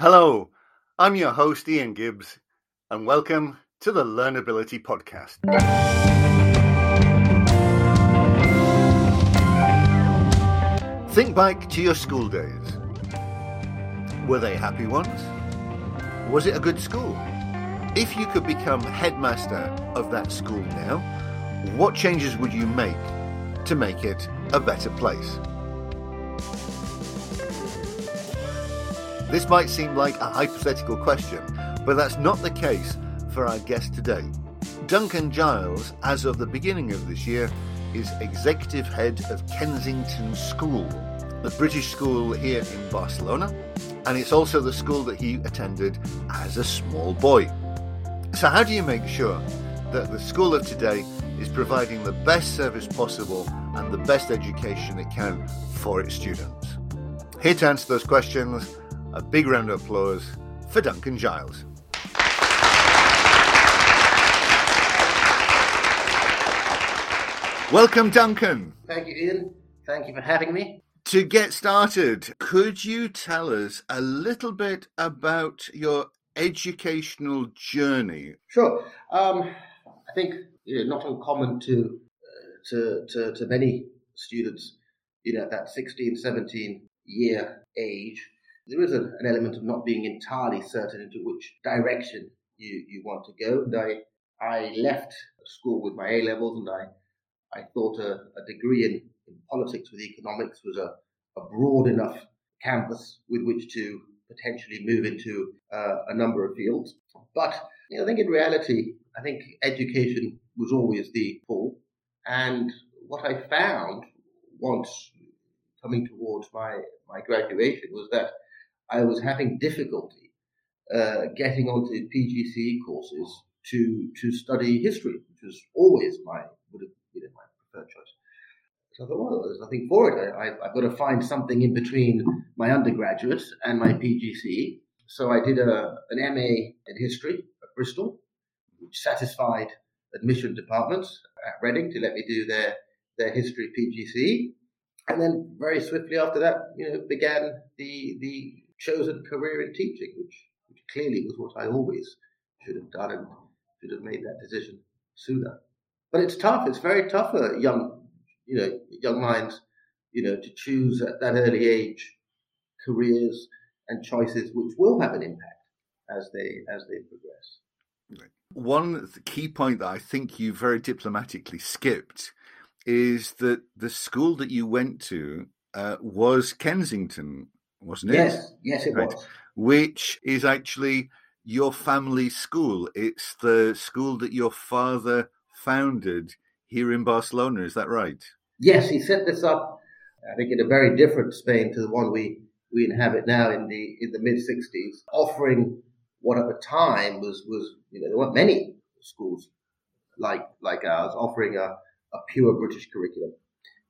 Hello, I'm your host, Ian Gibbs, and welcome to the Learnability Podcast. Think back to your school days. Were they happy ones? Was it a good school? If you could become headmaster of that school now, what changes would you make to make it a better place? This might seem like a hypothetical question, but that's not the case for our guest today. Duncan Giles, as of the beginning of this year, is executive head of Kensington School, the British school here in Barcelona, and it's also the school that he attended as a small boy. So, how do you make sure that the school of today is providing the best service possible and the best education it can for its students? Here to answer those questions, a big round of applause for Duncan Giles. Welcome, Duncan. Thank you, Ian. Thank you for having me. To get started, could you tell us a little bit about your educational journey? Sure. Um, I think you know, not uncommon to, uh, to, to, to many students, you know, at that 16, 17 year age, there is an, element of not being entirely certain into which direction you, you want to go. And I, I left school with my A levels and I I thought a, a degree in, in, politics with economics was a, a, broad enough canvas with which to potentially move into uh, a number of fields. But you know, I think in reality, I think education was always the pull. And what I found once coming towards my, my graduation was that I was having difficulty uh, getting onto PGCE courses to to study history, which was always my would have know, my preferred choice. So I thought, well, there's nothing for it. I, have got to find something in between my undergraduate and my PGCE. So I did a, an MA in history at Bristol, which satisfied admission departments at Reading to let me do their, their history PGCE. And then very swiftly after that, you know, began the, the chosen career in teaching, which, which clearly was what I always should have done and should have made that decision sooner. But it's tough. It's very tough for young, you know, young minds, you know, to choose at that early age careers and choices which will have an impact as they as they progress. One key point that I think you very diplomatically skipped is that the school that you went to uh, was Kensington, wasn't it? Yes, yes, it right. was. Which is actually your family school. It's the school that your father founded here in Barcelona. Is that right? Yes, he set this up, I think, in a very different Spain to the one we, we inhabit now in the in the mid '60s, offering what at the time was was you know there weren't many schools like like ours offering a, a pure British curriculum.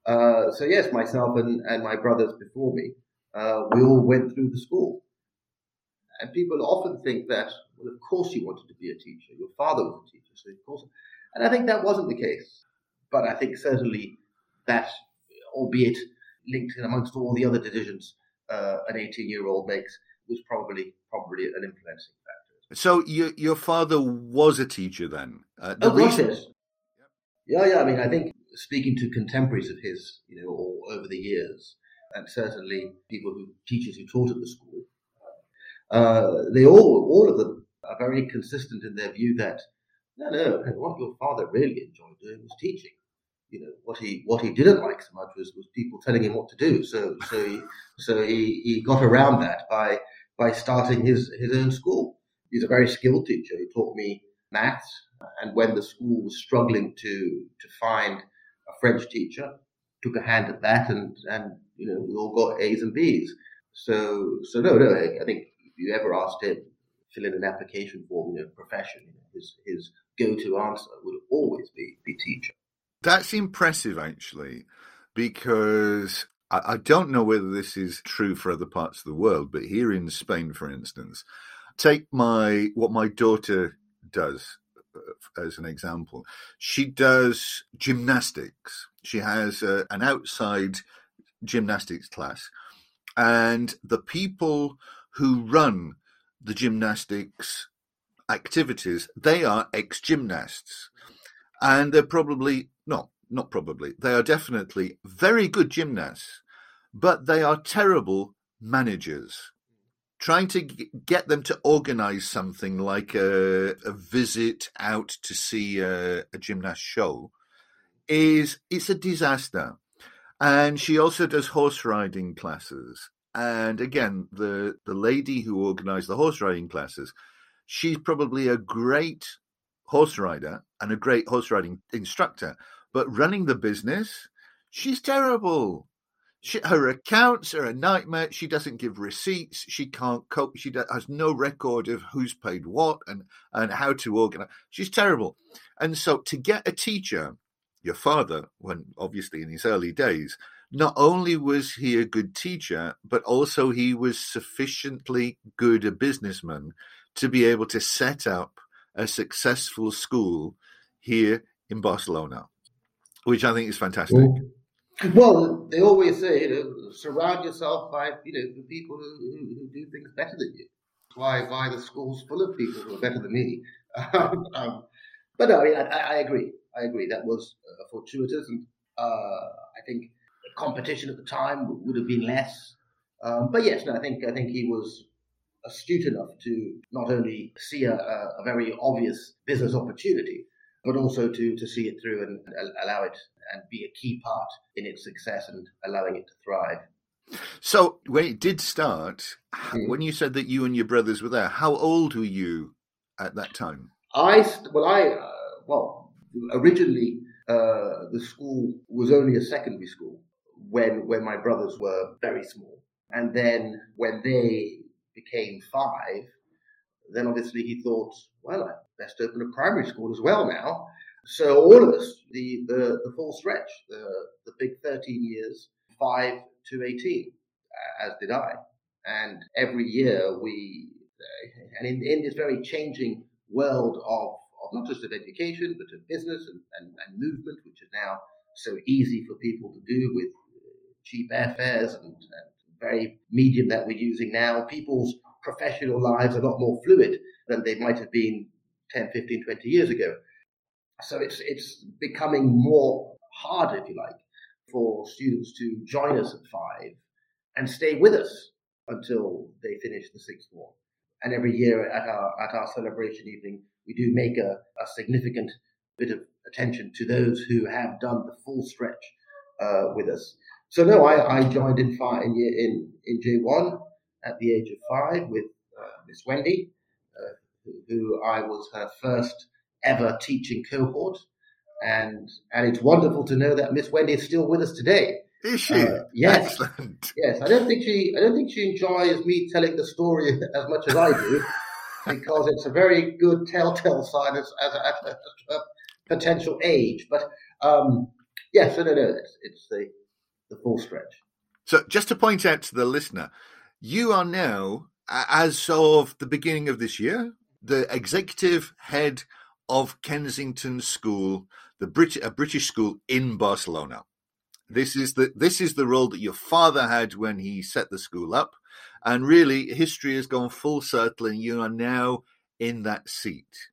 Uh, so yes, myself and, and my brothers before me, uh, we all went through the school. And people often think that, well, of course you wanted to be a teacher. Your father was a teacher, so of course. And I think that wasn't the case. But I think certainly that, albeit linked in amongst all the other decisions uh, an 18 year old makes, was probably probably an influencing factor. So your your father was a teacher then? Uh, the oh, reason... Yeah, yeah. I mean, I think speaking to contemporaries of his, you know, all over the years, and certainly people who teachers who taught at the school, uh, they all all of them are very consistent in their view that no, no. What your father really enjoyed doing was teaching. You know what he what he didn't like so much was, was people telling him what to do. So so he so he, he got around that by by starting his his own school. He's a very skilled teacher. He taught me maths, and when the school was struggling to to find a French teacher, took a hand at that, and and you know we all got A's and B's. So so no no. I think if you ever asked him fill in an application form, you know, profession, you know, his his go-to answer would always be be teacher. That's impressive, actually, because I, I don't know whether this is true for other parts of the world, but here in Spain, for instance, take my what my daughter does uh, as an example. She does gymnastics. She has a, an outside gymnastics class, and the people who run the gymnastics activities, they are ex gymnasts. And they're probably, not not probably, they are definitely very good gymnasts, but they are terrible managers. Trying to get them to organize something like a, a visit out to see a, a gymnast show is it's a disaster. And she also does horse riding classes. And again, the the lady who organised the horse riding classes, she's probably a great horse rider and a great horse riding instructor, but running the business, she's terrible. She, her accounts are a nightmare. She doesn't give receipts. She can't cope. She has no record of who's paid what and, and how to organize. She's terrible. And so to get a teacher, your father, when obviously in his early days, not only was he a good teacher, but also he was sufficiently good a businessman to be able to set up a successful school here in Barcelona, which I think is fantastic. Well, they always say, you know, surround yourself by, you know, the people who, who, who do things better than you. Why, why the school's full of people who are better than me. um, but no, I, mean, I, I, agree. I agree. That was uh, fortuitous, and uh, I think the competition at the time would have been less. Um, but yes, no, I think I think he was astute enough to not only see a, a, very obvious business opportunity, but also to, to see it through and allow it and be a key part in its success and allowing it to thrive. So, when it did start, mm. when you said that you and your brothers were there, how old were you at that time? I well, I uh, well originally uh, the school was only a secondary school when when my brothers were very small, and then when they became five, then obviously he thought, well, I best open a primary school as well now. So all of us, the, the, the full stretch, the, the big 13 years, 5 to 18, as did I. And every year we, and in, in this very changing world of not just of education, but of business and, and, and movement, which is now so easy for people to do with uh, cheap airfares and, and very medium that we're using now, people's professional lives are a lot more fluid than they might have been 10, 15, 20 years ago. So it's, it's becoming more hard, if you like, for students to join us at five and stay with us until they finish the sixth form. And every year at our, at our celebration evening, we do make a, a significant bit of attention to those who have done the full stretch uh, with us. So no, I, I joined in five in in, in J one at the age of five with uh, Miss Wendy, uh, who, who, I was her first ever teaching cohort, and and it's wonderful to know that Miss Wendy is still with us today. Is she? Uh, yes. Excellent. Yes. I don't think she. I don't think she enjoys me telling the story as much as I do, because it's a very good telltale sign as, as, a, as a, potential age. But um, yes, no, no, no. It's, it's the the full stretch. So, just to point out to the listener, you are now, as of the beginning of this year, the executive head of Kensington School, the Brit- a British school in Barcelona. This is the this is the role that your father had when he set the school up, and really history has gone full circle, and you are now in that seat.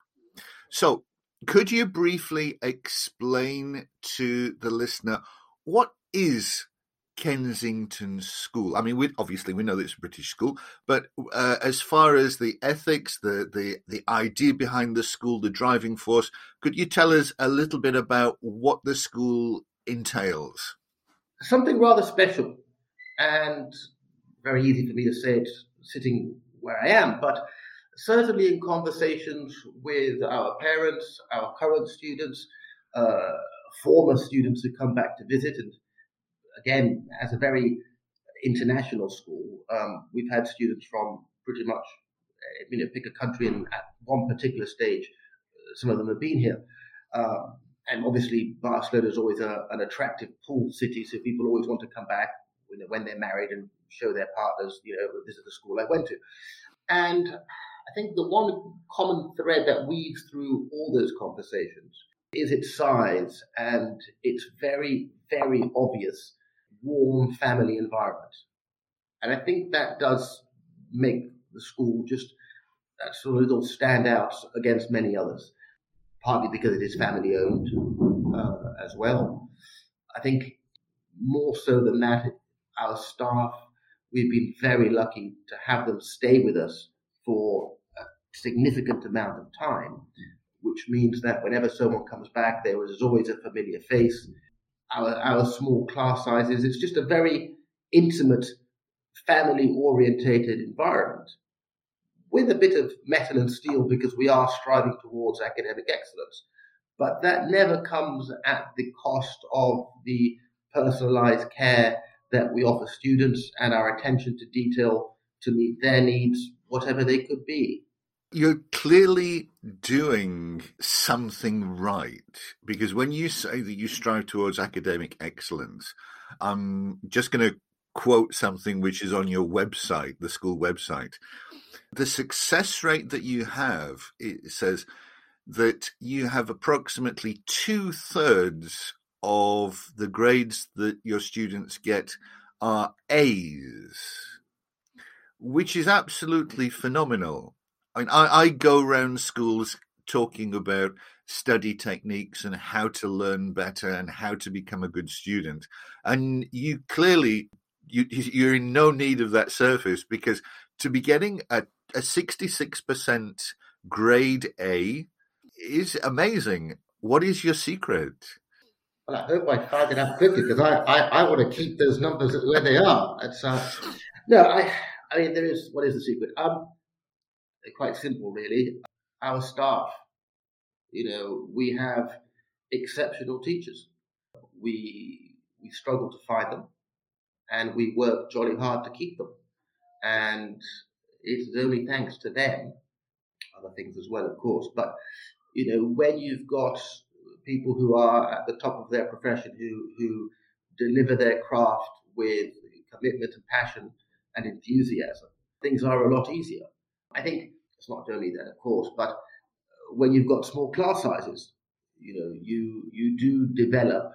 So, could you briefly explain to the listener what is Kensington School? I mean, we, obviously we know that it's a British school, but uh, as far as the ethics, the, the the idea behind the school, the driving force, could you tell us a little bit about what the school entails? Something rather special, and very easy for me to say it sitting where I am, but certainly in conversations with our parents, our current students, uh, former students who come back to visit and again, as a very international school, um, we've had students from pretty much, you know, pick a country and at one particular stage, uh, some of them have been here. Um, and obviously, Barcelona is always a, an attractive pool city, so people always want to come back when they're married and show their partners, you know, this is the school I went to. And I think the one common thread that weaves through all those conversations is its size and its very, very obvious warm family environment. And I think that does make the school just that sort of little standout against many others, partly because it is family owned uh, as well. I think more so than that, our staff, we've been very lucky to have them stay with us for a significant amount of time, which means that whenever someone comes back, there is always a familiar face. Our, our small class sizes, it's just a very intimate, family orientated environment with a bit of metal and steel because we are striving towards academic excellence. But that never comes at the cost of the personalized care that we offer students and our attention to detail to meet their needs, whatever they could be. You're clearly doing something right because when you say that you strive towards academic excellence, I'm just going to quote something which is on your website, the school website. The success rate that you have, it says that you have approximately two thirds of the grades that your students get are A's, which is absolutely phenomenal. I mean, I, I go around schools talking about study techniques and how to learn better and how to become a good student. And you clearly you, you're in no need of that surface because to be getting a, a 66% grade A is amazing. What is your secret? I hope I find it out quickly because I, I, I want to keep those numbers where they are. It's, uh, no, I, I mean, there is, what is the secret? Um, quite simple, really. Our staff, you know, we have exceptional teachers. We, we struggle to find them and we work jolly hard to keep them. And it's only thanks to them, other things as well, of course. But you know, when you've got people who are at the top of their profession, who who deliver their craft with commitment and passion and enthusiasm, things are a lot easier. I think it's not only that, of course, but when you've got small class sizes, you know, you you do develop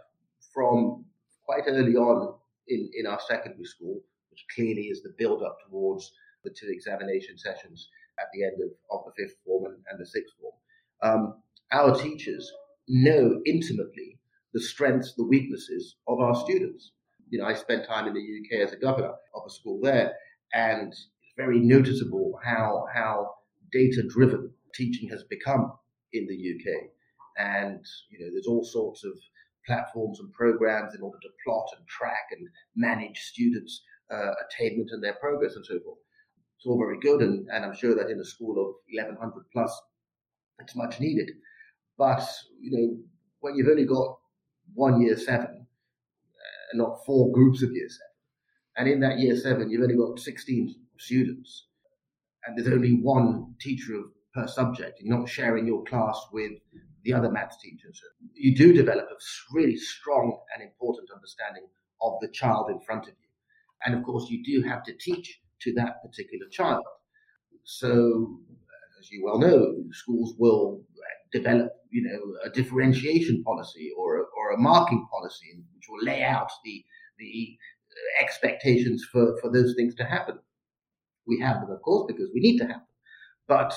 from quite early on in, in our secondary school, which clearly is the build up towards the two examination sessions at the end of, of the fifth form and, and the sixth form. Um, our teachers know intimately the strengths, the weaknesses of our students. You know, I spent time in the UK as a governor of a school there, and it's very noticeable how how data driven teaching has become in the UK. And you know, there's all sorts of platforms and programs in order to plot and track and manage students' uh, attainment and their progress and so forth. It's all very good, and, and I'm sure that in a school of 1100 plus, it's much needed. But you know, when you've only got one year seven, uh, not four groups of year seven, and in that year seven you've only got 16 students, and there's only one teacher per subject. You're not sharing your class with the other maths teachers. You do develop a really strong and important understanding of the child in front of you. And of course, you do have to teach to that particular child. So, as you well know, schools will develop, you know, a differentiation policy or a, or a marking policy, which will lay out the the expectations for, for those things to happen. We have them, of course, because we need to have them. But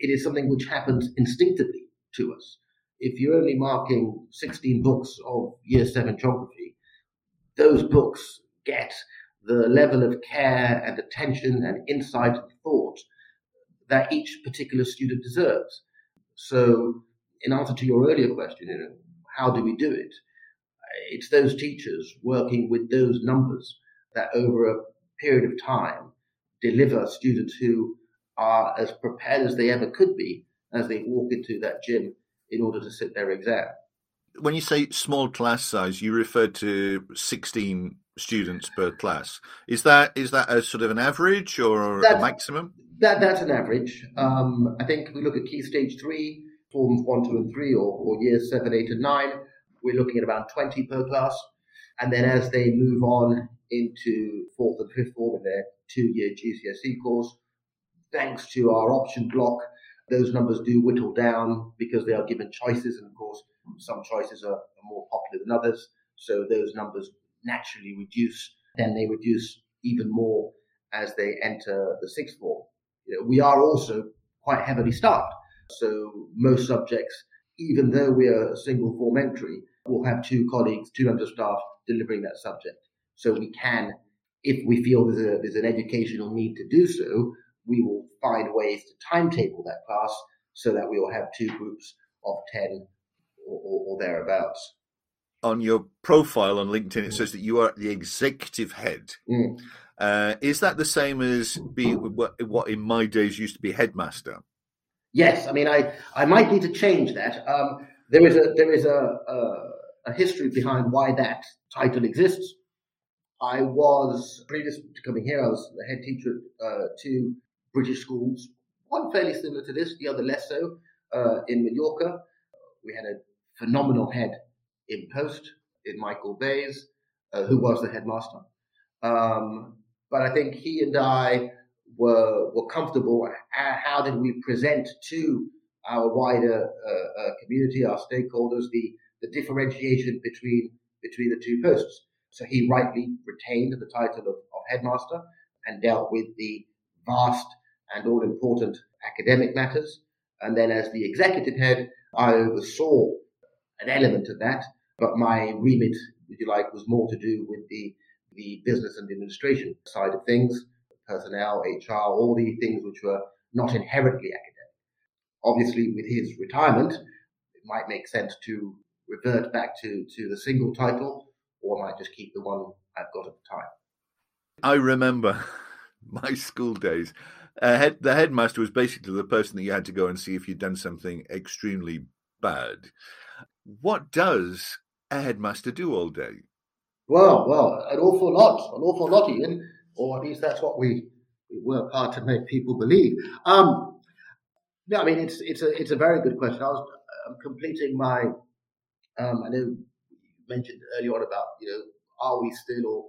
it is something which happens instinctively to us. If you're only marking 16 books of year seven geography, those books get the level of care and attention and insight and thought that each particular student deserves. So, in answer to your earlier question, you know, how do we do it? It's those teachers working with those numbers that over a period of time deliver students who are as prepared as they ever could be as they walk into that gym in order to sit their exam. When you say small class size, you refer to 16 students per class. Is that is that a sort of an average or that's, a maximum? That that's an average. Um, I think we look at key stage three, forms one, two, and three, or, or years seven, eight, and nine. We're looking at about 20 per class, and then as they move on into fourth and fifth form in their two-year GCSE course, thanks to our option block, those numbers do whittle down because they are given choices, and of course, some choices are, are more popular than others. So those numbers naturally reduce. Then they reduce even more as they enter the sixth form. You know, we are also quite heavily staffed. So most subjects, even though we are a single form entry, will have two colleagues, two members of staff delivering that subject. So we can, if we feel there's, a, there's an educational need to do so, we will find ways to timetable that class so that we will have two groups of 10 or, or, or thereabouts. On your profile on LinkedIn, it says that you are the executive head. Mm. Uh, is that the same as be what, what in my days used to be headmaster? Yes, I mean, I, I might need to change that. Um, there is a there is a, a, a history behind why that title exists. I was previous to coming here, I was the head teacher at uh, two British schools, one fairly similar to this, the other less so, uh, in Mallorca. We had a phenomenal head in post in Michael Bays, uh, who was the headmaster. Um, but I think he and I were were comfortable. How did we present to our wider uh, uh, community, our stakeholders, the the differentiation between between the two posts? So he rightly retained the title of, of headmaster and dealt with the vast and all important academic matters. And then as the executive head, I oversaw an element of that, but my remit, if you like, was more to do with the, the business and administration side of things, personnel, HR, all the things which were not inherently academic. Obviously, with his retirement, it might make sense to revert back to, to the single title, or I might just keep the one I've got at the time. I remember my school days uh, head, the headmaster was basically the person that you had to go and see if you'd done something extremely bad. What does a headmaster do all day? Well, well, an awful lot, an awful lot, Ian, or at least that's what we, we work hard to make people believe. Um, no, I mean it's it's a it's a very good question. I was um, completing my. Um, I know you mentioned earlier on about you know are we still or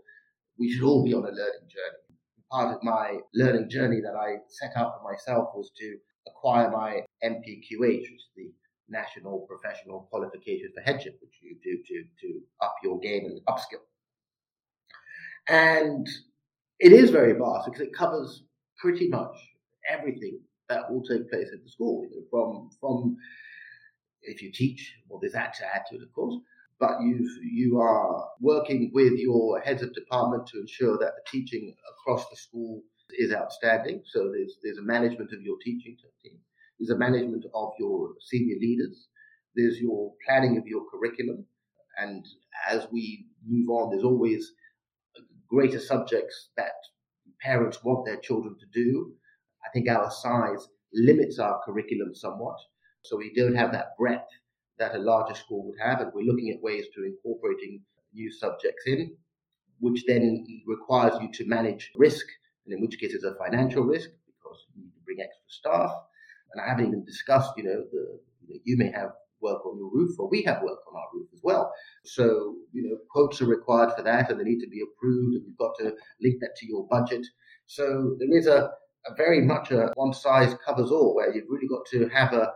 we should all be on a learning journey part of my learning journey that I set out for myself was to acquire my NPQH, which is the National Professional Qualification for Headship, which you do to, to up your game and upskill. And it is very vast because it covers pretty much everything that will take place at the school, you know, from from if you teach, well, there's that to add to it, of course, but you you are working with your heads of department to ensure that the teaching across the school is outstanding. So there's there's a management of your teaching team, there's a management of your senior leaders, there's your planning of your curriculum, and as we move on, there's always greater subjects that parents want their children to do. I think our size limits our curriculum somewhat, so we don't have that breadth that a larger school would have, and we're looking at ways to incorporating new subjects in, which then requires you to manage risk, and in which case it's a financial risk because you need to bring extra staff. And I haven't even discussed, you know, the you, know, you may have work on your roof, or we have work on our roof as well. So, you know, quotes are required for that, and they need to be approved, and you've got to link that to your budget. So there is a, a very much a one size covers all, where you've really got to have a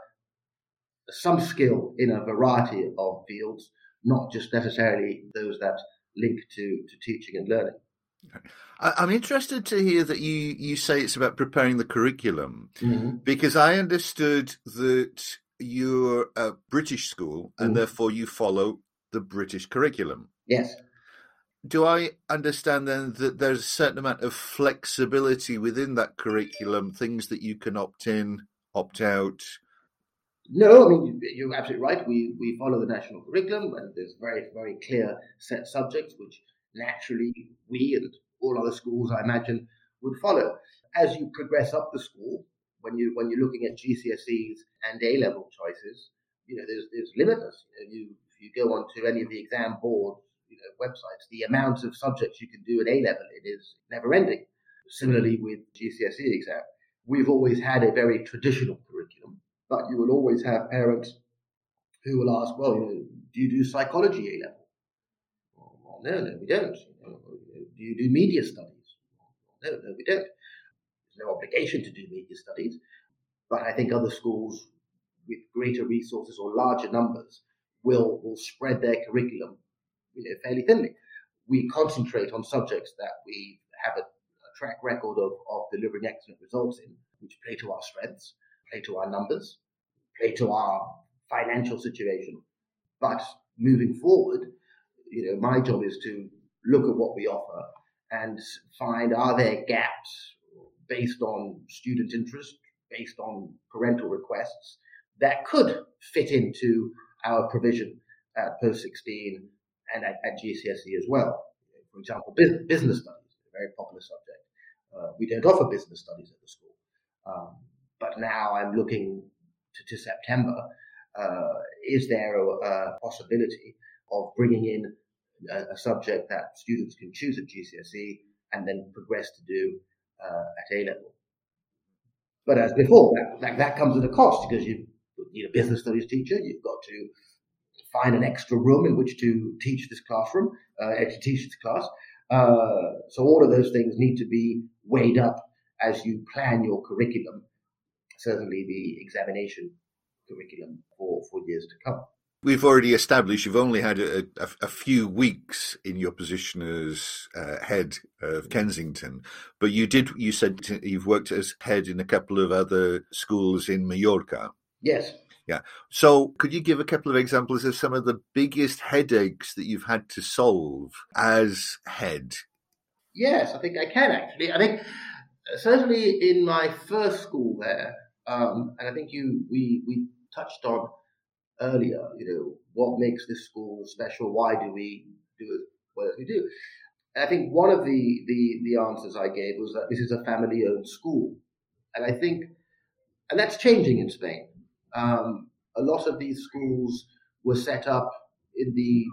some skill in a variety of fields, not just necessarily those that link to, to teaching and learning. I'm interested to hear that you, you say it's about preparing the curriculum mm-hmm. because I understood that you're a British school and mm-hmm. therefore you follow the British curriculum. Yes. Do I understand then that there's a certain amount of flexibility within that curriculum, things that you can opt in, opt out, no, I mean you're absolutely right. We we follow the national curriculum, and there's very very clear set subjects which naturally we and all other schools, I imagine, would follow. As you progress up the school, when you when you're looking at GCSEs and A level choices, you know there's there's limitless. You, know, you if you go onto any of the exam board you know websites, the amount of subjects you can do at A level it is never ending. Similarly with GCSE exam, we've always had a very traditional curriculum but you will always have parents who will ask, well, you know, do you do psychology A level? Well, no, no, we don't. do you do media studies? No, no, we don't. There's no obligation to do media studies, but I think other schools with greater resources or larger numbers will will spread their curriculum you know, fairly thinly. We concentrate on subjects that we have a, a track record of, of delivering excellent results in, which play to our strengths play to our numbers, play to our financial situation. But moving forward, you know, my job is to look at what we offer and find are there gaps based on student interest, based on parental requests that could fit into our provision at post 16 and at, at GCSE as well. For example, business, business studies, a very popular subject. Uh, we don't offer business studies at the school. Um, but now I'm looking to, to September. Uh, is there a, a, possibility of bringing in a, a, subject that students can choose at GCSE and then progress to do at A level? But as before, that, that, that comes at a cost because you need a business studies teacher. You've got to find an extra room in which to teach this classroom, uh, to teach this class. Uh, so all of those things need to be weighed up as you plan your curriculum. Certainly, the examination curriculum for, for years to come. We've already established you've only had a, a, a few weeks in your position as uh, head of Kensington, but you did. You said you've worked as head in a couple of other schools in Mallorca. Yes. Yeah. So, could you give a couple of examples of some of the biggest headaches that you've had to solve as head? Yes, I think I can actually. I think certainly in my first school there, um, and I think you we we touched on earlier. You know, what makes this school special? Why do we do it? We do? And I think one of the, the the answers I gave was that this is a family-owned school, and I think, and that's changing in Spain. Um, a lot of these schools were set up in the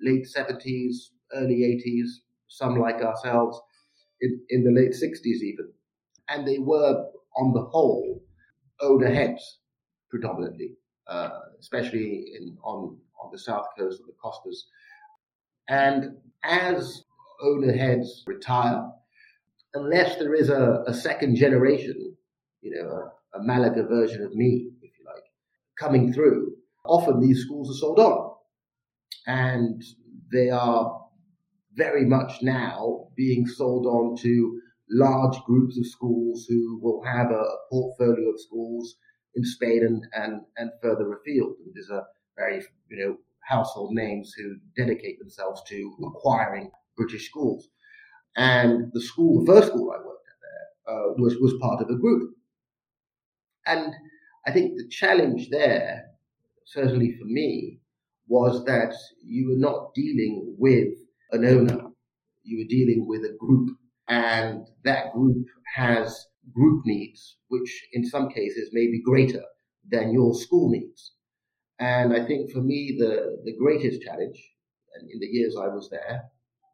late 70s, early 80s, some like ourselves in, in the late 60s even. And they were, on the whole, owner heads predominantly, uh, especially in, on, on the south coast of the Costas. And as owner heads retire, unless there is a, a second generation, you know, a, a Malaga version of me, if you like, coming through, often these schools are sold on. And they are very much now being sold on to large groups of schools who will have a, portfolio of schools in Spain and, and, and further afield. And there's a very, you know, household names who dedicate themselves to acquiring British schools. And the school, the first school I worked at there, uh, was, was part of a group. And I think the challenge there, certainly for me, was that you were not dealing with an owner. You were dealing with a group and that group has group needs, which in some cases may be greater than your school needs. And I think for me, the, the greatest challenge in the years I was there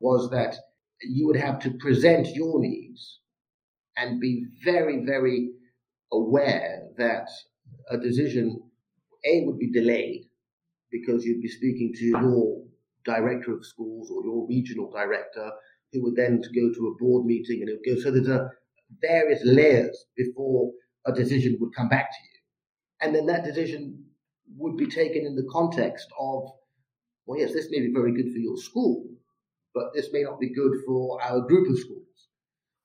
was that you would have to present your needs and be very, very aware that a decision, A, would be delayed because you'd be speaking to your director of schools or your regional director, who would then go to a board meeting and it would go. So there's a various layers before a decision would come back to you. And then that decision would be taken in the context of, well, yes, this may be very good for your school, but this may not be good for our group of schools.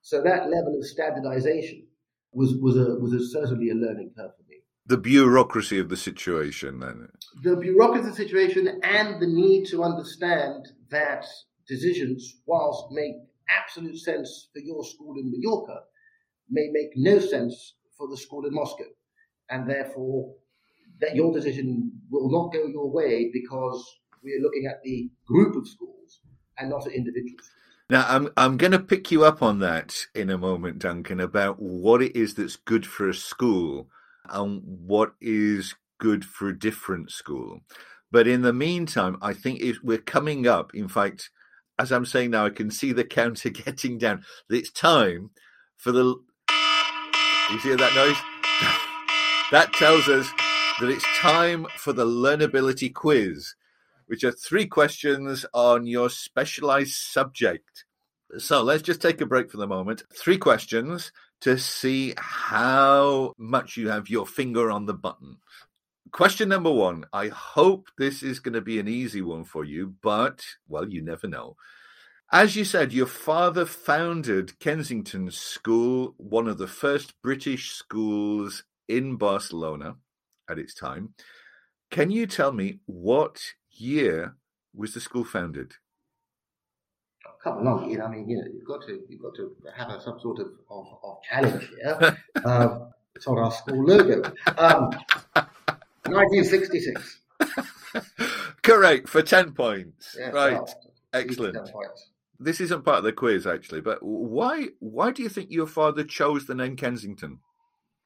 So that level of standardization was, was, a, was a, certainly a learning curve for me the bureaucracy of the situation then the bureaucracy of the situation and the need to understand that decisions whilst make absolute sense for your school in Mallorca may make no sense for the school in Moscow and therefore that your decision will not go your way because we are looking at the group of schools and not at individuals. Now, I'm I'm going to pick you up on that in a moment, Duncan, about what it is that's good for a school and what is good for a different school. But in the meantime, I think we're coming up, in fact, as I'm saying now, I can see the counter getting down. It's time for the. You hear that noise? that tells us that it's time for the learnability quiz, which are three questions on your specialized subject. So let's just take a break for the moment. Three questions to see how much you have your finger on the button. Question number one. I hope this is going to be an easy one for you, but, well, you never know. As you said, your father founded Kensington School, one of the first British schools in Barcelona at its time. Can you tell me what year was the school founded? come along, you know, I mean, you know, you've got to you've got to have a, some sort of, of, of challenge here. um, it's on our school logo. Um, 1966. Correct for ten points. Yeah, right, well, excellent. 10 points. This isn't part of the quiz actually, but why why do you think your father chose the name Kensington?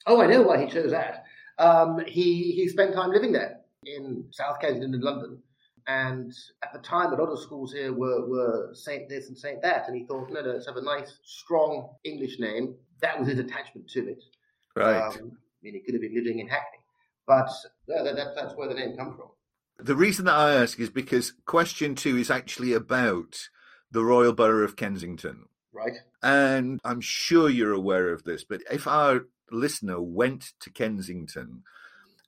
Oh, I know why he chose that. Um, he he spent time living there in South Kensington in London, and at the time, a lot of schools here were were Saint this and Saint that, and he thought, no, no, let's have a nice, strong English name. That was his attachment to it. Right. Um, I mean, he could have been living in Hackney, but that, that, that's where the name comes from. The reason that I ask is because question two is actually about the Royal Borough of Kensington. Right? And I'm sure you're aware of this, but if our listener went to Kensington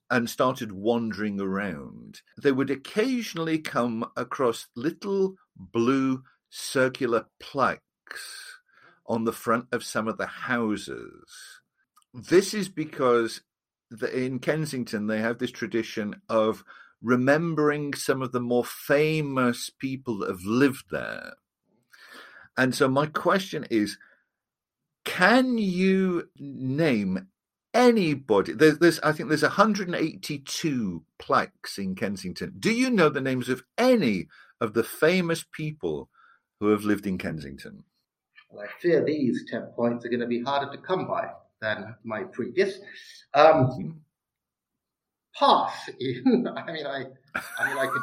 and started wandering around, they would occasionally come across little blue circular plaques on the front of some of the houses. This is because the, in Kensington they have this tradition of remembering some of the more famous people that have lived there. And so my question is can you name anybody there's, there's i think there's 182 plaques in kensington do you know the names of any of the famous people who have lived in kensington Well, I fear these 10 points are going to be harder to come by than my previous. Um, pass. I mean, I, I mean, I could,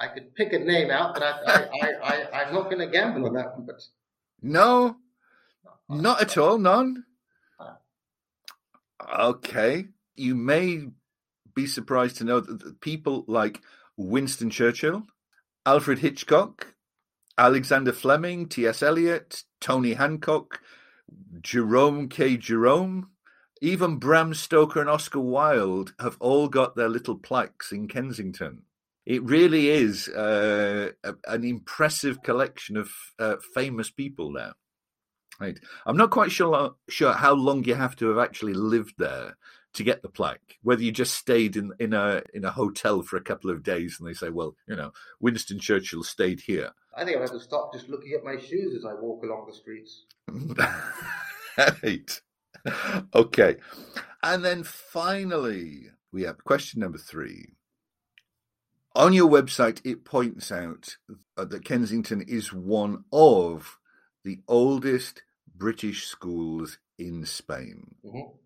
I could pick a name out, but I, I, I, I'm not going to gamble on that one. But no. Not at all none. Ah. Okay. You may be surprised to know that that people like winston churchill alfred hitchcock alexander fleming ts eliot tony hancock jerome k. Jerome even bram stoker and oscar wilde have all got their little plaques in kensington it really is uh, a, an impressive collection of uh, famous people there Right. I'm not quite sure sure how long you have to have actually lived there to get the plaque. Whether you just stayed in in a in a hotel for a couple of days and they say, well, you know, Winston Churchill stayed here. I think I'll have to stop just looking at my shoes as I walk along the streets. right. Okay. And then finally, we have question number three. On your website, it points out uh, that Kensington is one of the oldest British schools in Spain. Mhm.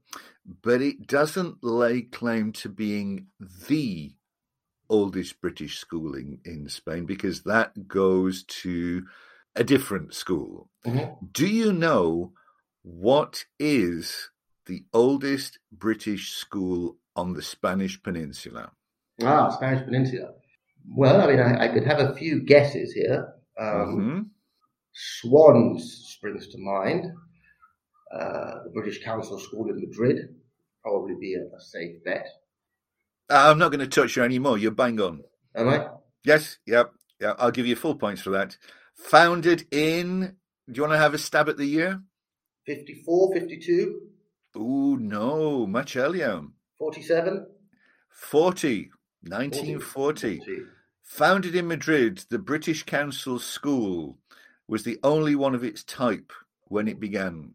But it doesn't lay claim to being the oldest British school in, in Spain because that goes to a different school. Mhm. Do you know what is the oldest British school on the Spanish Peninsula? Ah, Spanish Peninsula. Well, I mean, I, I could have a few guesses here. Um, Mhm. Swans springs to mind. Uh, the British Council School in Madrid probably be a, a safe bet. I'm not going to touch you anymore. You're bang on. Am I? Yes, yep, yeah. I'll give you full points for that. Founded in. Do you want to have a stab at the year? 54, 52, Ooh, no, much earlier. 47? 40, 1940. 40. Founded in Madrid, the British Council School was the only one of its type when it began.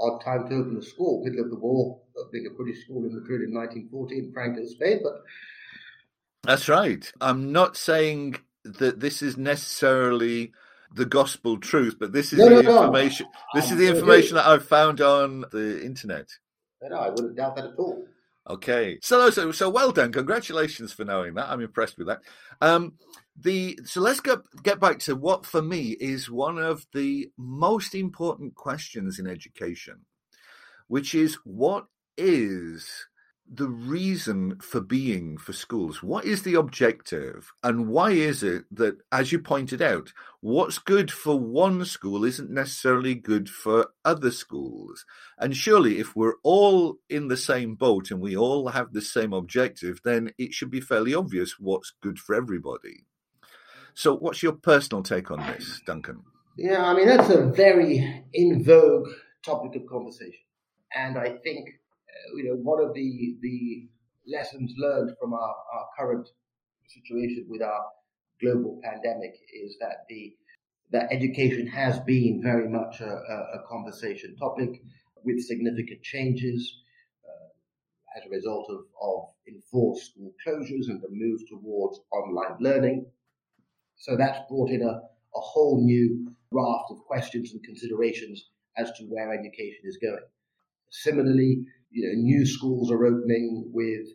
Odd time to open a school, middle of the war, opening a British school in Madrid in 1940 in Franco, Spain, but That's right. I'm not saying that this is necessarily the gospel truth, but this is No, the no, no. information. This is the information that I've found on the internet. no, I wouldn't doubt that at all. Okay, so so so well done. Congratulations for knowing that. I'm impressed with that. Um, the so let's get get back to what for me is one of the most important questions in education, which is what is the reason for being for schools? What is the objective, and why is it that, as you pointed out, what's good for one school isn't necessarily good for other schools? And surely, if we're all in the same boat and we all have the same objective, then it should be fairly obvious what's good for everybody. So, what's your personal take on this, Duncan? Yeah, I mean, that's a very in vogue topic of conversation. And I think you know, one of the the lessons learned from our, our current situation with our global pandemic is that the that education has been very much a, a, conversation topic with significant changes uh, as a result of, of enforced school closures and the move towards online learning. So that's brought in a, a whole new raft of questions and considerations as to where education is going. Similarly, you know, new schools are opening with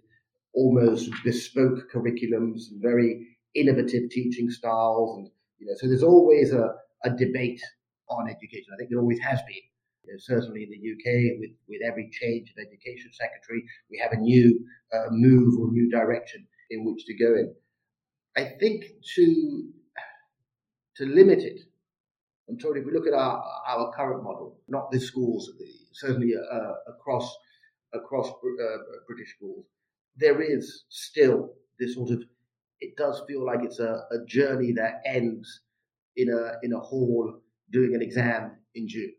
almost bespoke curriculums and very innovative teaching styles. And, you know, so there's always a, a debate on education. I think there always has been. You know, certainly in the UK, with, with every change of education secretary, we have a new uh, move or new direction in which to go in. I think to to limit it, and Tony, if we look at our our current model, not the schools, certainly uh, across across uh, British schools, there is still this sort of. It does feel like it's a, a journey that ends in a in a hall doing an exam in June,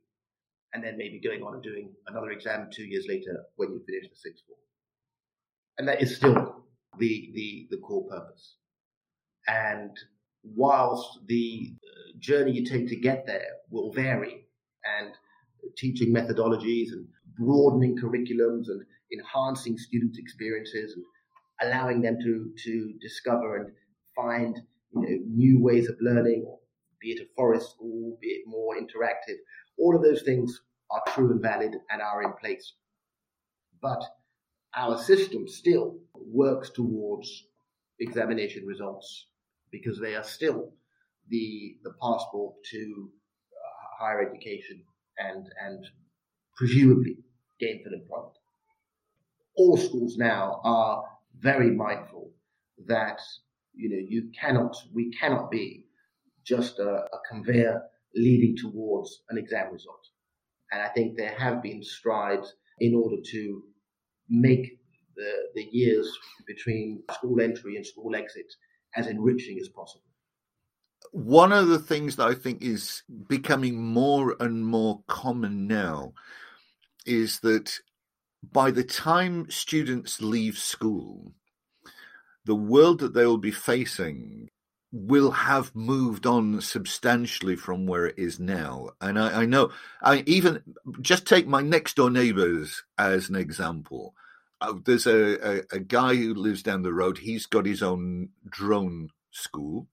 and then maybe going on and doing another exam two years later when you finish the sixth form. And that is still the the the core purpose. And whilst the uh, journey you take to get there will vary, and teaching methodologies and broadening curriculums and enhancing students' experiences and allowing them to to discover and find you know new ways of learning, be it a forest school, be it more interactive. All of those things are true and valid and are in place. But our system still works towards examination results because they are still the the passport to uh, higher education and and presumably gainful employment. All schools now are very mindful that you know you cannot we cannot be just a, a conveyor leading towards an exam result. And I think there have been strides in order to make the, the years between school entry and school exit as enriching as possible. One of the things that I think is becoming more and more common now is that by the time students leave school, the world that they will be facing will have moved on substantially from where it is now. And I, I know, I even just take my next door neighbors as an example. Uh, there's a, a, a, guy who lives down the road. He's got his own drone school.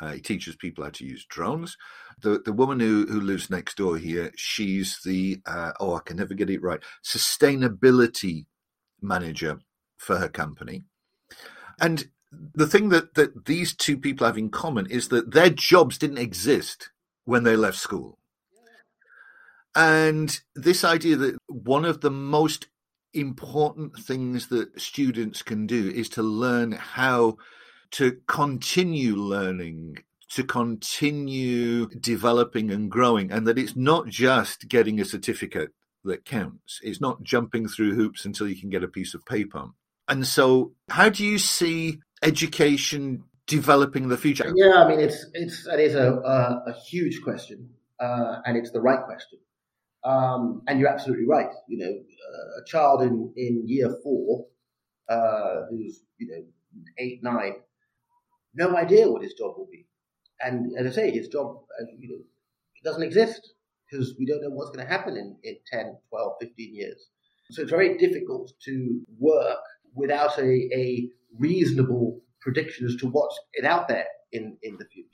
Uh, he teaches people how to use drones. The the woman who, who lives next door here, she's the uh, oh I can never get it right sustainability manager for her company. And the thing that, that these two people have in common is that their jobs didn't exist when they left school. And this idea that one of the most important things that students can do is to learn how to continue learning, to continue developing and growing, and that it's not just getting a certificate that counts. It's not jumping through hoops until you can get a piece of paper. And so, how do you see education developing the future? Yeah, I mean, it's it's that is a a, a huge question, uh, and it's the right question. Um, and you're absolutely right. You know, a child in, in year four, uh, who's, you know, eight, nine, no idea what his job will be. And as I say, his job, uh, you know, doesn't exist because we don't know what's going to happen in, in 10, 12, 15 years. So it's very difficult to work without a, a reasonable prediction as to what's out there in, in the future.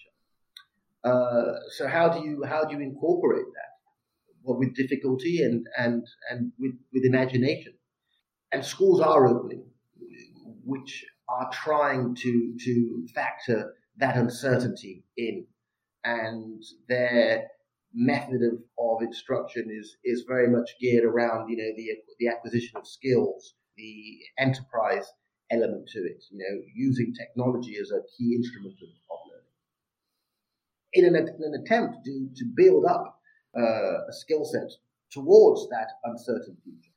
Uh, so how do you how do you incorporate that? well, with difficulty and, and, and with, with imagination. And schools are opening, which are trying to, to factor that uncertainty in. And their method of, of instruction is, is very much geared around, you know, the, the acquisition of skills, the enterprise element to it, you know, using technology as a key instrument of, of learning. In an, in an attempt to, to build up uh, a skill set towards that uncertain future.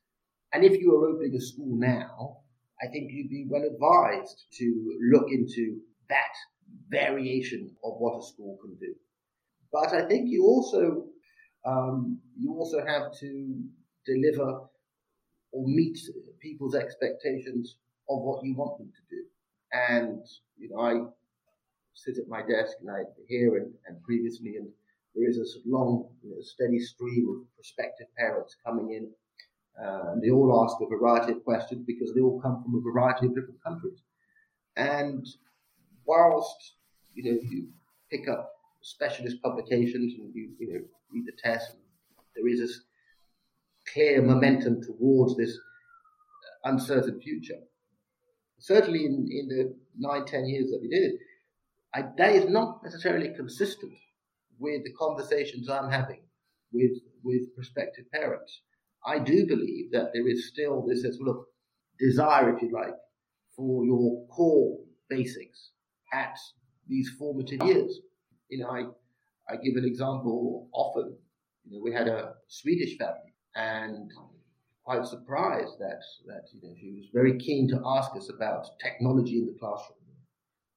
And if you are opening a school now, I think you'd be well advised to look into that variation of what a school can do. But I think you also um, you also have to deliver or meet people's expectations of what you want them to do. And you know, I sit at my desk and I hear and, and previously, and there is a long, you know, steady stream of prospective parents coming in. Uh, and they all ask a variety of questions because they all come from a variety of different countries. And whilst you know you pick up specialist publications and you you know read the test, there is this clear momentum towards this uncertain future. Certainly, in, in the nine ten years that we did it, I, that is not necessarily consistent with the conversations I'm having with with prospective parents. I do believe that there is still this sort of desire, if you like, for your core basics at these formative years. You know, I I give an example often. You know, we had a Swedish family, and quite surprised that that you know she was very keen to ask us about technology in the classroom.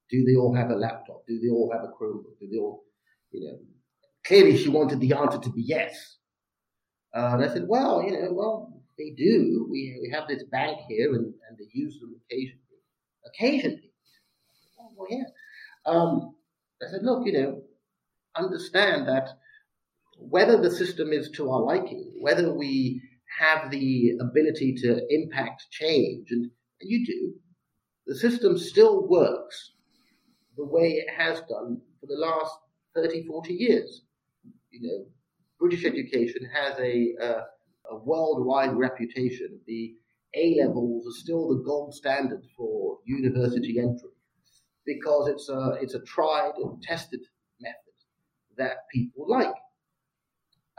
Do they all have a laptop? Do they all have a Chromebook? Do they all, you know? Clearly, she wanted the answer to be yes. Uh, and I said, well, you know, well, they do. We, we have this bank here, and, and they use them occasionally. Occasionally. Oh, well, yeah. Um, I said, look, you know, understand that whether the system is to our liking, whether we have the ability to impact change, and, and you do, the system still works the way it has done for the last 30, 40 years. You know, British education has a, uh, a worldwide reputation. The A levels are still the gold standard for university entry because it's a, it's a tried and tested method that people like.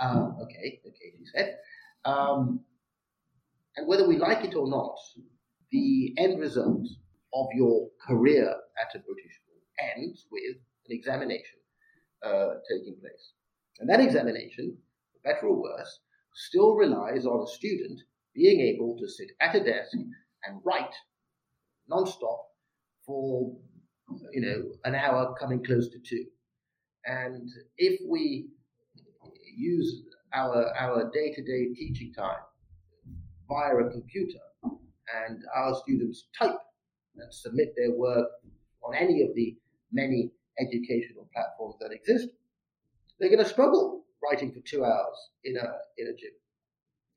Um, okay, okay, she said. Um, and whether we like it or not, the end result of your career at a British school ends with an examination uh, taking place. And that examination, for better or worse, still relies on a student being able to sit at a desk and write non-stop for you know an hour coming close to two. And if we use our our day-to-day teaching time via a computer and our students type and submit their work on any of the many educational platforms that exist, they're going to struggle writing for two hours in a in a gym.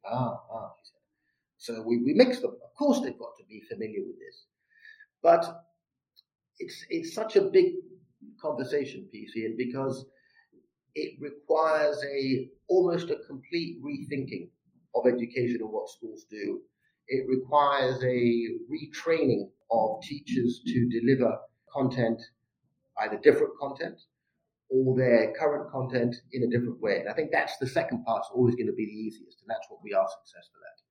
Ah, ah, said. So we, we mix them. Of course, they've got to be familiar with this, but it's it's such a big conversation piece, here because it requires a almost a complete rethinking of education and what schools do. It requires a retraining of teachers to deliver content, either different content or their current content in a different way. And I think that's the second part is always going to be the easiest, and that's what we are successful at.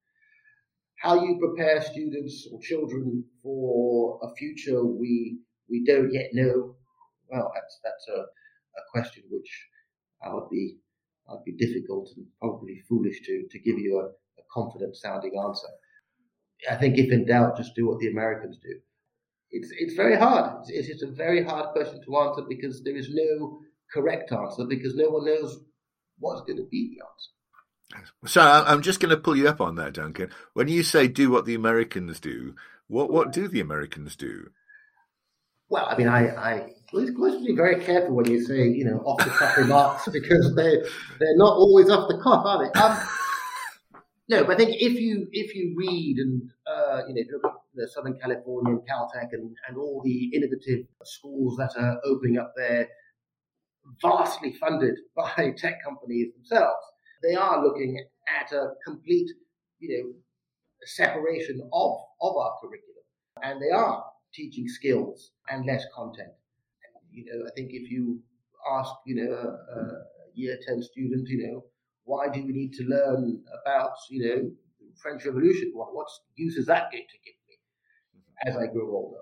How you prepare students or children for a future we we don't yet know. Well, that's that's a, a question which I would be I'd be difficult and probably foolish to to give you a, a confident sounding answer. I think if in doubt, just do what the Americans do. It's it's very hard. It's, it's a very hard question to answer because there is no correct answer because no one knows what's going to be the answer. So I'm just going to pull you up on that, Duncan. When you say "do what the Americans do," what what do the Americans do? Well, I mean, I, I to be very careful when you say, you know, off the cuff remarks because they they're not always off the cuff, are they? Um, no, but I think if you if you read and uh, you know, if you look at the Southern California and Caltech and, and all the innovative schools that are opening up there, vastly funded by tech companies themselves, they are looking at a complete, you know, separation of of our curriculum, and they are teaching skills and less content. You know, I think if you ask, you know, a, a year 10 student, you know, why do we need to learn about, you know, French Revolution? What, what use is that going to give me as I grow older?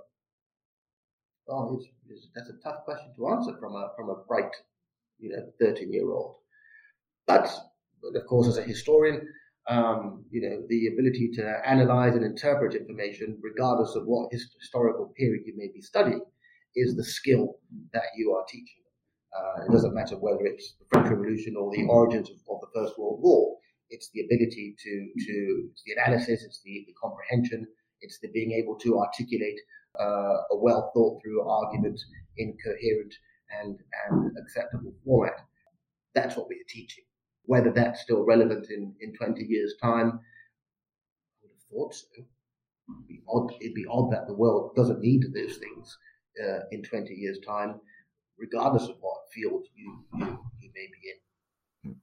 Well, it's, it's, that's a tough question to answer from a, from a bright, you know, 13 year old. But, but of course, as a historian, um, you know, the ability to analyze and interpret information, regardless of what historical period you may be studying, is the skill that you are teaching. Uh, it doesn't matter whether it's the French Revolution or the origins of, of, the First World War. it's the ability to, to it's the analysis, it's the, the comprehension, it's the being able to articulate uh, a well thought through argument in coherent and, and acceptable format. That's what we're teaching. Whether that's still relevant in, in 20 years' time, I would have thought so. It'd be odd, it'd be odd that the world doesn't need those things uh, in 20 years' time, regardless of what field you, you, you may be in.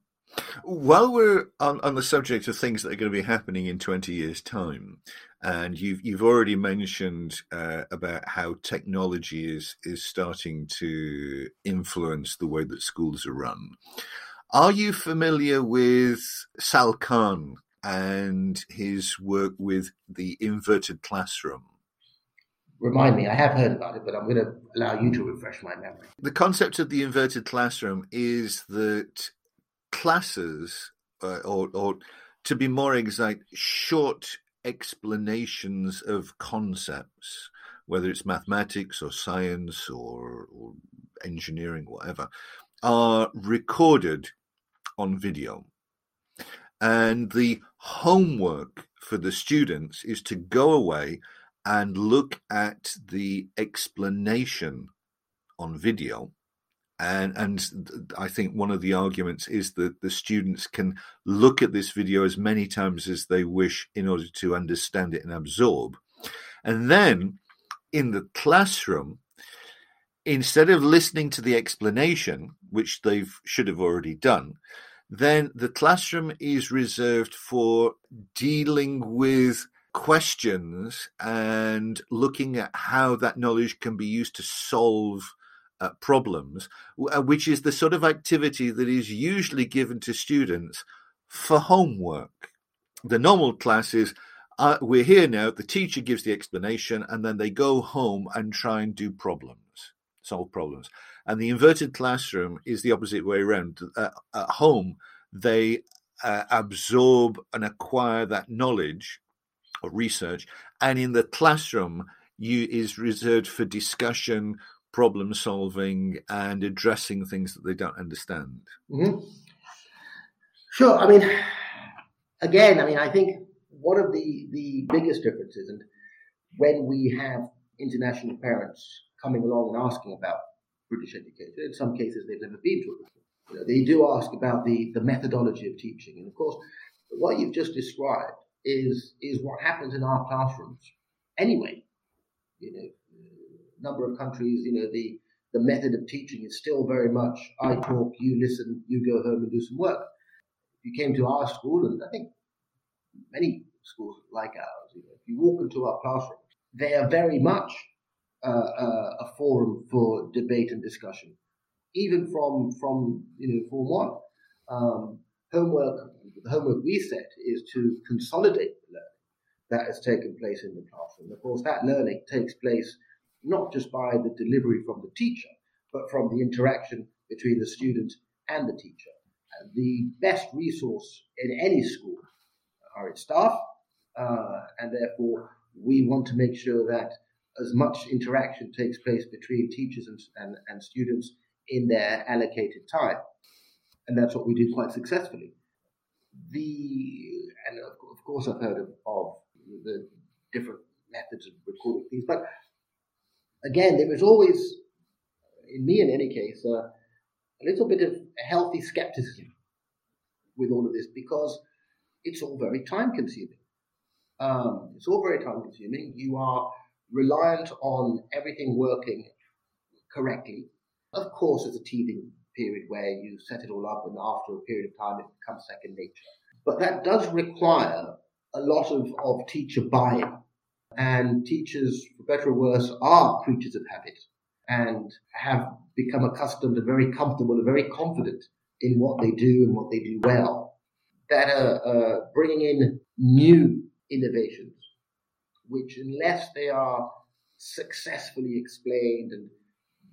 While we're on, on the subject of things that are going to be happening in 20 years' time, and you've you've already mentioned uh, about how technology is is starting to influence the way that schools are run. Are you familiar with Sal Khan and his work with the inverted classroom? Remind me, I have heard about it, but I'm going to allow you to refresh my memory. The concept of the inverted classroom is that classes, uh, or, or to be more exact, short explanations of concepts, whether it's mathematics or science or, or engineering, whatever, are recorded on video. And the homework for the students is to go away and look at the explanation on video and and I think one of the arguments is that the students can look at this video as many times as they wish in order to understand it and absorb. And then in the classroom, instead of listening to the explanation, which they should have already done, then the classroom is reserved for dealing with questions and looking at how that knowledge can be used to solve uh, problems, uh, which is the sort of activity that is usually given to students for homework. The normal class is uh, we're here now, the teacher gives the explanation, and then they go home and try and do problems, solve problems. And the inverted classroom is the opposite way around. Uh, at home, they uh, absorb and acquire that knowledge or research, and in the classroom, you is reserved for discussion problem solving and addressing things that they don't understand. Mm-hmm. Sure. I mean, again, I mean, I think one of the, the biggest differences, and when we have international parents coming along and asking about British education, in some cases they've never been to it. You know, they do ask about the, the methodology of teaching. And of course, what you've just described is, is what happens in our classrooms anyway. You know, number of countries, you know, the, the method of teaching is still very much I talk, you listen, you go home and do some work. If you came to our school, and I think many schools like ours, you know, if you walk into our classrooms, they are very much uh, uh, a forum for debate and discussion, even from from you know Form One. Um, homework, the homework we set is to consolidate the learning that has taken place in the classroom. Of course, that learning takes place not just by the delivery from the teacher, but from the interaction between the student and the teacher. The best resource in any school are its staff, uh, and therefore we want to make sure that as much interaction takes place between teachers and, and, and students in their allocated time. And that's what we do quite successfully. The and of, course I've heard of, of the different methods of recording things, but again, there was always, in me in any case, uh, a little bit of healthy skepticism with all of this because it's all very time consuming. Um, it's all very time consuming. You are reliant on everything working correctly. Of course, there's a teething period where you set it all up, and after a period of time, it becomes second nature. But that does require a lot of, of teacher buy in and teachers, for better or worse, are creatures of habit and have become accustomed and very comfortable and very confident in what they do and what they do well. That are uh, bringing in new innovations, which, unless they are successfully explained and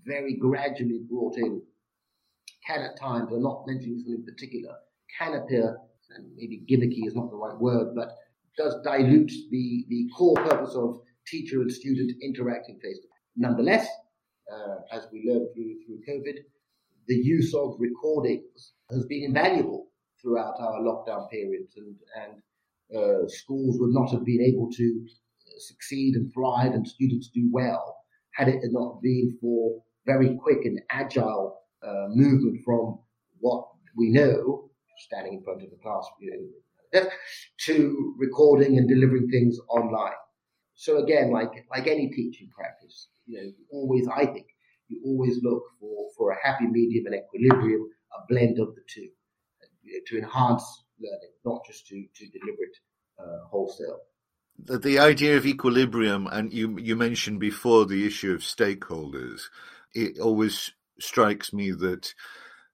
very gradually brought in, can at times, I'm not mentioning something in particular, can appear, and maybe gimmicky is not the right word, but does dilute the, the core purpose of teacher and student interacting face to face. Nonetheless, uh, as we learned through, through COVID, the use of recordings has been invaluable throughout our lockdown periods, and and uh, schools would not have been able to succeed and thrive and students do well had it not been for very quick and agile uh, movement from what we know, standing in front of the class, you know, to recording and delivering things online. So again, like like any teaching practice, you know, always I think you always look for for a happy medium and equilibrium, a blend of the two, you know, to enhance learning, not just to to deliver it uh, wholesale. The, the idea of equilibrium, and you you mentioned before the issue of stakeholders. It always strikes me that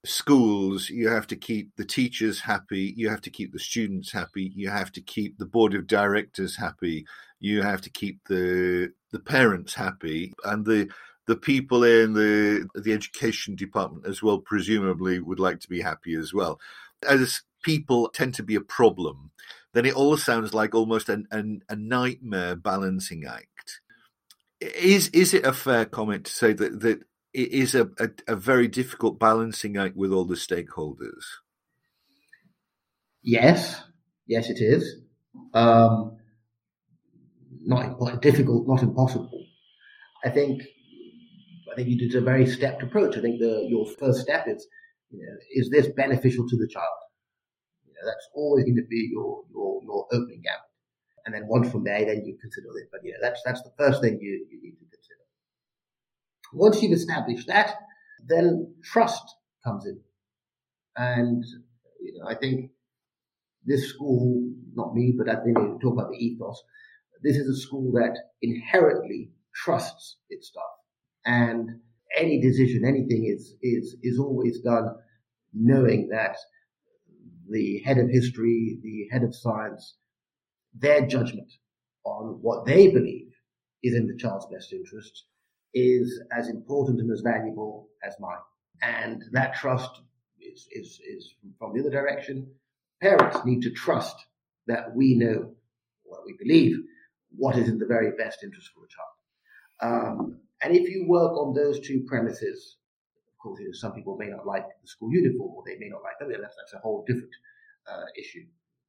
schools, you have to keep the teachers happy, you have to keep the students happy, you have to keep the board of directors happy, you have to keep the the parents happy, and the the people in the the education department as well presumably would like to be happy as well. As people tend to be a problem, then it all sounds like almost an, an, a nightmare balancing act. Is is it a fair comment to say that that it is a, a, a very difficult balancing act with all the stakeholders. Yes, yes, it is. Um, not difficult, not impossible. I think I think you did a very stepped approach. I think the your first step is you know, is this beneficial to the child? You know, that's always going to be your your your opening gambit. And then once from there, then you consider it. But yeah, that's that's the first thing you, you need to once you've established that, then trust comes in. And you know, I think this school, not me, but I think you talk about the ethos. This is a school that inherently trusts its staff, and any decision, anything is is is always done knowing that the head of history, the head of science, their judgment on what they believe is in the child's best interest is as important and as valuable as mine. And that trust is, is, is from the other direction. Parents need to trust that we know what we believe, what is in the very best interest for the child. Um, and if you work on those two premises, of course, you know, some people may not like the school uniform or they may not like that. That's, that's a whole different uh, issue,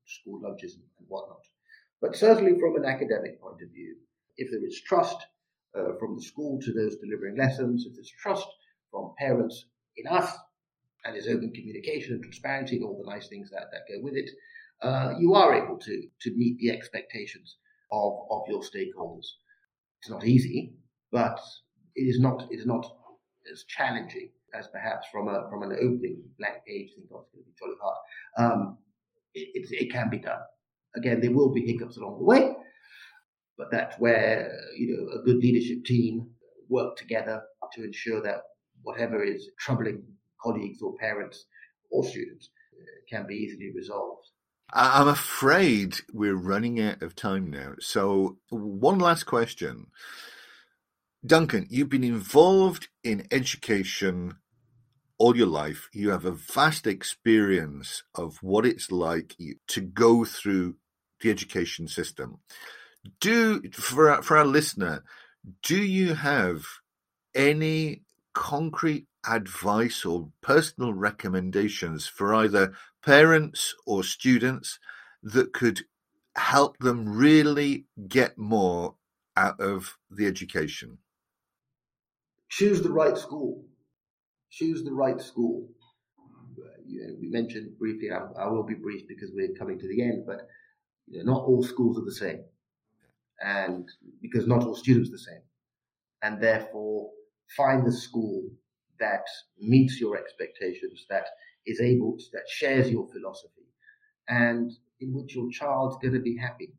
school lunches and, and whatnot. But certainly from an academic point of view, if there is trust, uh, from the school to those delivering lessons, if there's trust from parents in us, and there's open communication and transparency and all the nice things that, that go with it, uh, you are able to to meet the expectations of, of your stakeholders. It's not easy, but it is not it is not as challenging as perhaps from a from an opening blank page think oh, going to be jolly hard. Um, it, it, it, can be done. Again, there will be hiccups along the way, but that's where you know a good leadership team work together to ensure that whatever is troubling colleagues or parents or students uh, can be easily resolved. I'm afraid we're running out of time now. So, one last question. Duncan, you've been involved in education all your life. You have a vast experience of what it's like to go through the education system do for our, for our listener, do you have any concrete advice or personal recommendations for either parents or students that could help them really get more out of the education? Choose the right school. Choose the right school. We mentioned briefly, I, will be brief because we're coming to the end, but not all schools are the same and because not all students are the same, and therefore find the school that meets your expectations, that is able to, that shares your philosophy, and in which your child's going to be happy.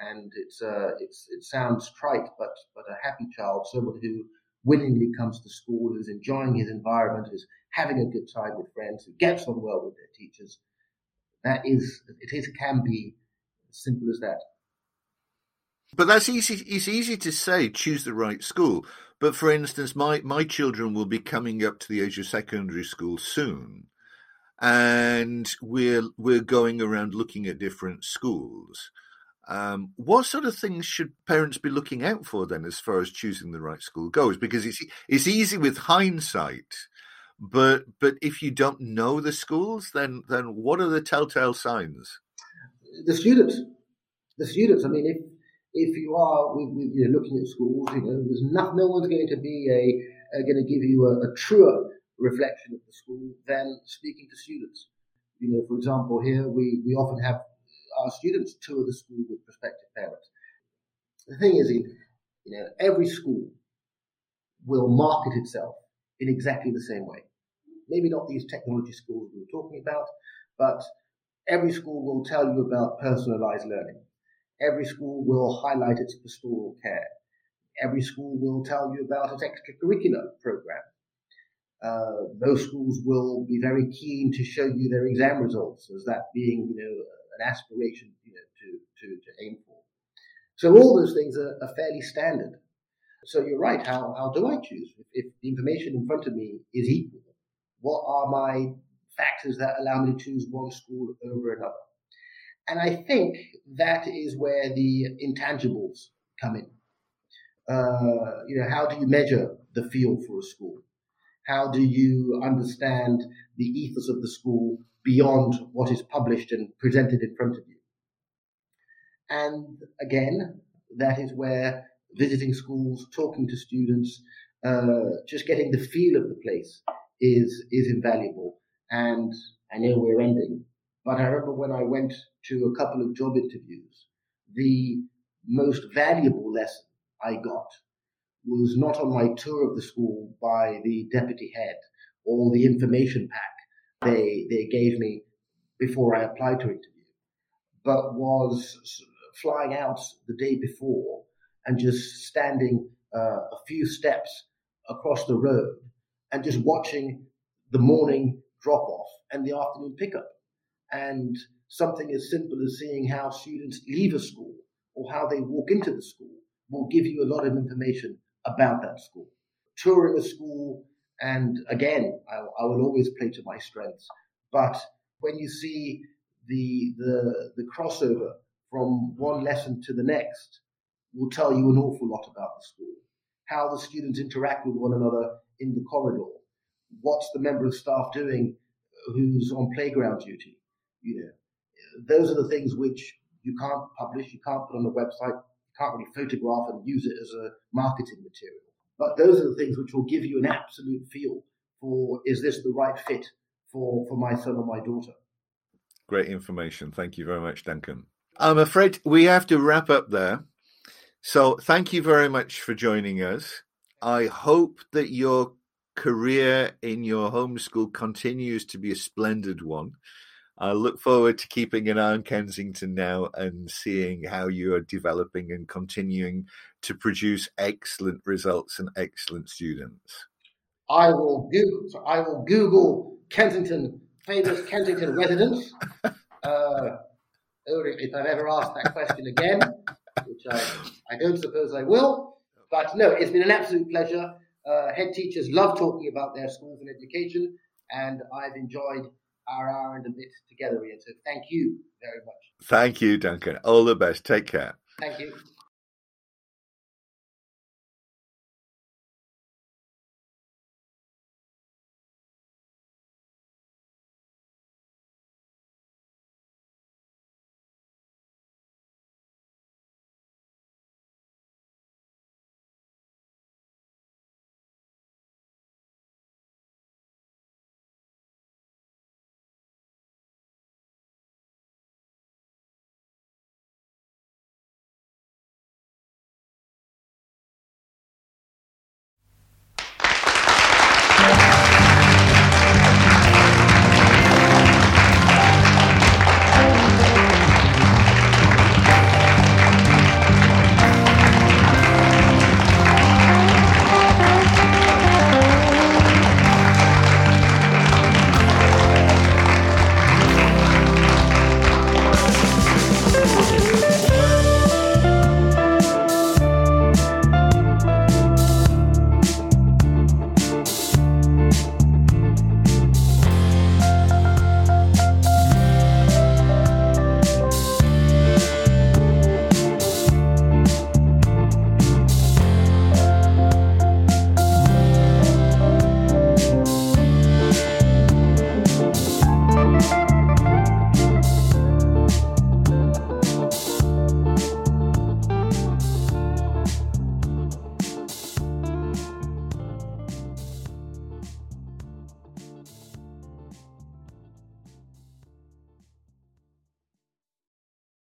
And it's uh, it's it sounds trite, but but a happy child, someone who willingly comes to school, who's enjoying his environment, who's having a good time with friends, who gets on well with their teachers. That is, it is can be as simple as that. But that's easy. It's easy to say choose the right school. But for instance, my my children will be coming up to the age of secondary school soon, and we're we're going around looking at different schools. Um, what sort of things should parents be looking out for then, as far as choosing the right school goes? Because it's it's easy with hindsight, But but if you don't know the schools, then then what are the telltale signs? The students, the students. I mean, if if you are with, with, you know, looking at schools, you know, there's not, no one's going to be a, uh, a going to give you a, a truer reflection of the school than speaking to students. You know, for example, here we, we often have our students tour the school with prospective parents. The thing is, you know, every school will market itself in exactly the same way. Maybe not these technology schools we were talking about, but every school will tell you about personalized learning. Every school will highlight its pastoral care. Every school will tell you about its extracurricular program. Uh, those schools will be very keen to show you their exam results as that being, you know, an aspiration, you know, to, to, to aim for. So all those things are, are fairly standard. So you're right. How, how do I choose? If the information in front of me is equal, what are my factors that allow me to choose one school over another? And I think that is where the intangibles come in. Uh, you know, how do you measure the feel for a school? How do you understand the ethos of the school beyond what is published and presented in front of you? And again, that is where visiting schools, talking to students, uh, just getting the feel of the place is is invaluable. And I know we're ending, but I remember when I went to a couple of job interviews, the most valuable lesson I got was not on my tour of the school by the deputy head or the information pack they they gave me before I applied to interview, but was flying out the day before and just standing uh, a few steps across the road and just watching the morning drop off and the afternoon pickup. And something as simple as seeing how students leave a school or how they walk into the school will give you a lot of information about that school. Touring a school, and again, I, I will always play to my strengths, but when you see the, the, the crossover from one lesson to the next, will tell you an awful lot about the school. How the students interact with one another in the corridor. What's the member of staff doing who's on playground duty? You know, those are the things which you can't publish, you can't put on the website, you can't really photograph and use it as a marketing material. But those are the things which will give you an absolute feel for is this the right fit for, for my son or my daughter. Great information. Thank you very much, Duncan. I'm afraid we have to wrap up there. So thank you very much for joining us. I hope that your career in your homeschool continues to be a splendid one. I look forward to keeping an eye on Kensington now and seeing how you are developing and continuing to produce excellent results and excellent students. I will Google. So I will Google Kensington famous Kensington residents. Uh, if I've ever asked that question again, which I, I don't suppose I will. But no, it's been an absolute pleasure. Uh, head teachers love talking about their schools and education, and I've enjoyed our hour and a bit together, Ian. So thank you very much. Thank you, Duncan. All the best. Take care. Thank you.